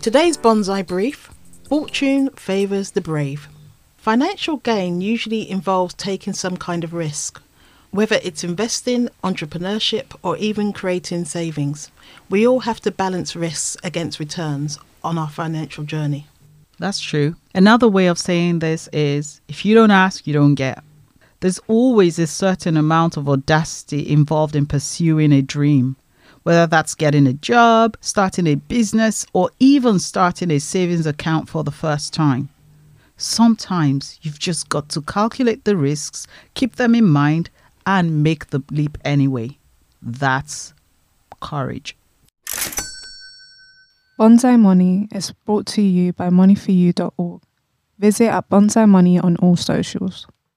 Today's Bonsai Brief Fortune favours the brave. Financial gain usually involves taking some kind of risk, whether it's investing, entrepreneurship, or even creating savings. We all have to balance risks against returns on our financial journey. That's true. Another way of saying this is if you don't ask, you don't get. There's always a certain amount of audacity involved in pursuing a dream, whether that's getting a job, starting a business, or even starting a savings account for the first time. Sometimes you've just got to calculate the risks, keep them in mind, and make the leap anyway. That's courage. Bonsai Money is brought to you by moneyforyou.org. Visit at Bonsai Money on all socials.